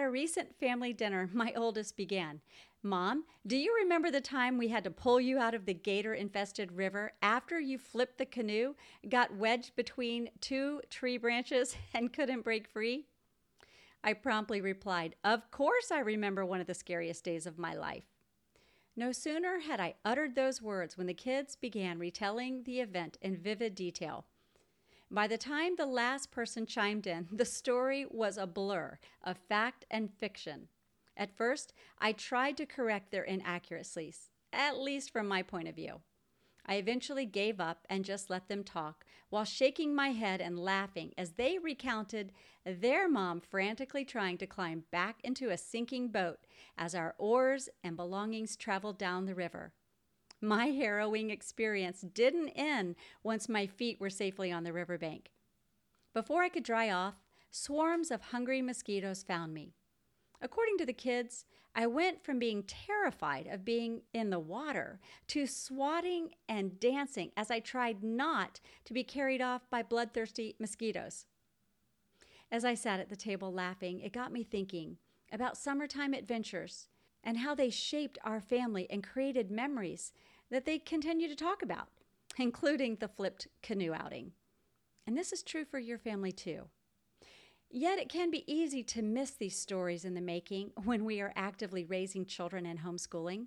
At a recent family dinner, my oldest began, Mom, do you remember the time we had to pull you out of the gator infested river after you flipped the canoe, got wedged between two tree branches, and couldn't break free? I promptly replied, Of course, I remember one of the scariest days of my life. No sooner had I uttered those words when the kids began retelling the event in vivid detail. By the time the last person chimed in, the story was a blur of fact and fiction. At first, I tried to correct their inaccuracies, at least from my point of view. I eventually gave up and just let them talk while shaking my head and laughing as they recounted their mom frantically trying to climb back into a sinking boat as our oars and belongings traveled down the river. My harrowing experience didn't end once my feet were safely on the riverbank. Before I could dry off, swarms of hungry mosquitoes found me. According to the kids, I went from being terrified of being in the water to swatting and dancing as I tried not to be carried off by bloodthirsty mosquitoes. As I sat at the table laughing, it got me thinking about summertime adventures and how they shaped our family and created memories that they continue to talk about, including the flipped canoe outing. And this is true for your family too. Yet it can be easy to miss these stories in the making when we are actively raising children and homeschooling.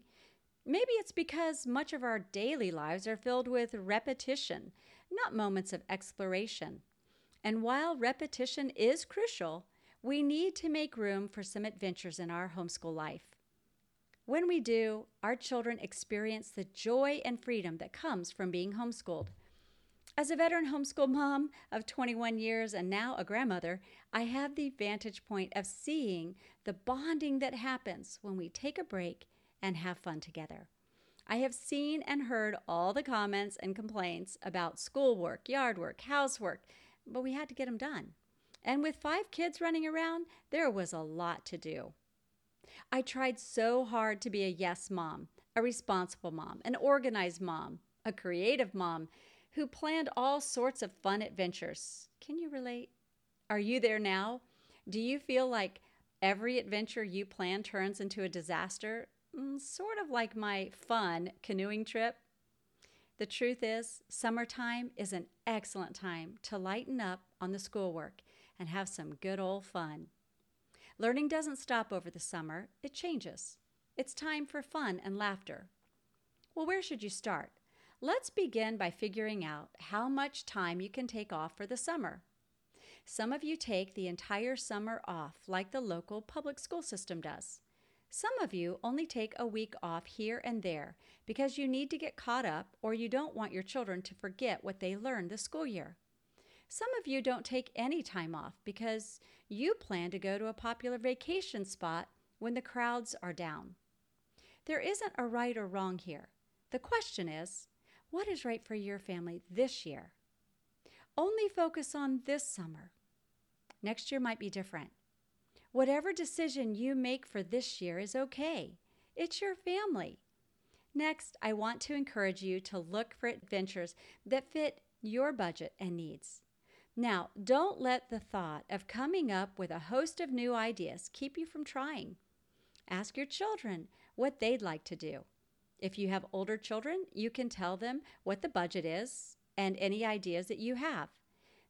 Maybe it's because much of our daily lives are filled with repetition, not moments of exploration. And while repetition is crucial, we need to make room for some adventures in our homeschool life. When we do, our children experience the joy and freedom that comes from being homeschooled. As a veteran homeschool mom of 21 years and now a grandmother, I have the vantage point of seeing the bonding that happens when we take a break and have fun together. I have seen and heard all the comments and complaints about schoolwork, yard work, housework, but we had to get them done. And with five kids running around, there was a lot to do. I tried so hard to be a yes mom, a responsible mom, an organized mom, a creative mom who planned all sorts of fun adventures. Can you relate? Are you there now? Do you feel like every adventure you plan turns into a disaster? Mm, sort of like my fun canoeing trip. The truth is, summertime is an excellent time to lighten up on the schoolwork and have some good old fun. Learning doesn't stop over the summer, it changes. It's time for fun and laughter. Well, where should you start? Let's begin by figuring out how much time you can take off for the summer. Some of you take the entire summer off, like the local public school system does. Some of you only take a week off here and there because you need to get caught up or you don't want your children to forget what they learned this school year. Some of you don't take any time off because you plan to go to a popular vacation spot when the crowds are down. There isn't a right or wrong here. The question is, what is right for your family this year? Only focus on this summer. Next year might be different. Whatever decision you make for this year is okay. It's your family. Next, I want to encourage you to look for adventures that fit your budget and needs. Now, don't let the thought of coming up with a host of new ideas keep you from trying. Ask your children what they'd like to do. If you have older children, you can tell them what the budget is and any ideas that you have.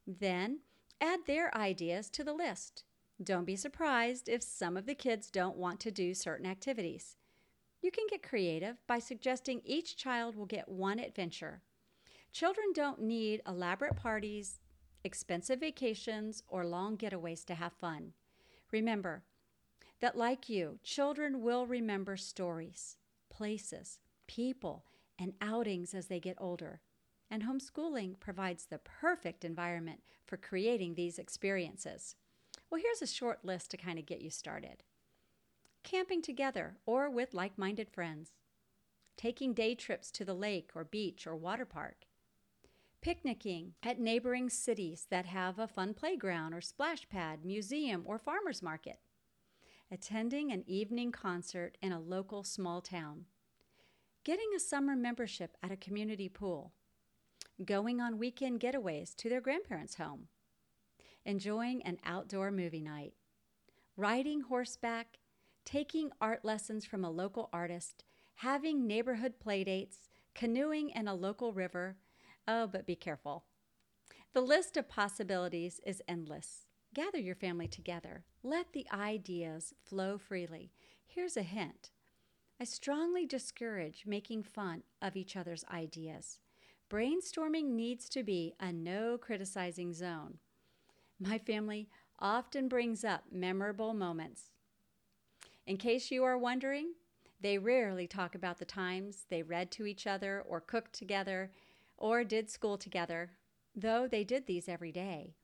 Then add their ideas to the list. Don't be surprised if some of the kids don't want to do certain activities. You can get creative by suggesting each child will get one adventure. Children don't need elaborate parties, expensive vacations, or long getaways to have fun. Remember that, like you, children will remember stories, places, people, and outings as they get older. And homeschooling provides the perfect environment for creating these experiences. Well, here's a short list to kind of get you started camping together or with like minded friends, taking day trips to the lake or beach or water park, picnicking at neighboring cities that have a fun playground or splash pad, museum, or farmer's market, attending an evening concert in a local small town, getting a summer membership at a community pool, going on weekend getaways to their grandparents' home, enjoying an outdoor movie night, riding horseback, taking art lessons from a local artist, having neighborhood playdates, canoeing in a local river. Oh, but be careful. The list of possibilities is endless. Gather your family together. Let the ideas flow freely. Here's a hint I strongly discourage making fun of each other's ideas. Brainstorming needs to be a no criticizing zone. My family often brings up memorable moments. In case you are wondering, they rarely talk about the times they read to each other or cooked together or did school together, though they did these every day.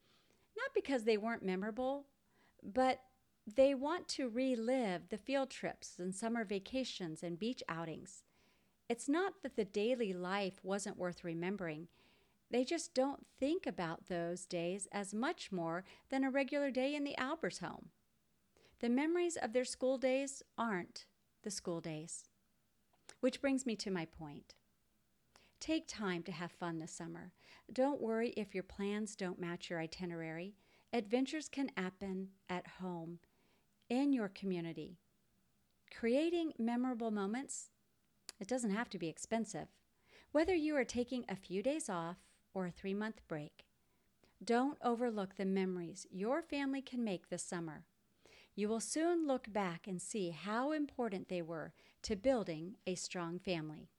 Not because they weren't memorable, but they want to relive the field trips and summer vacations and beach outings. It's not that the daily life wasn't worth remembering. They just don't think about those days as much more than a regular day in the Albers home. The memories of their school days aren't the school days. Which brings me to my point. Take time to have fun this summer. Don't worry if your plans don't match your itinerary. Adventures can happen at home, in your community. Creating memorable moments, it doesn't have to be expensive. Whether you are taking a few days off or a three month break, don't overlook the memories your family can make this summer. You will soon look back and see how important they were to building a strong family.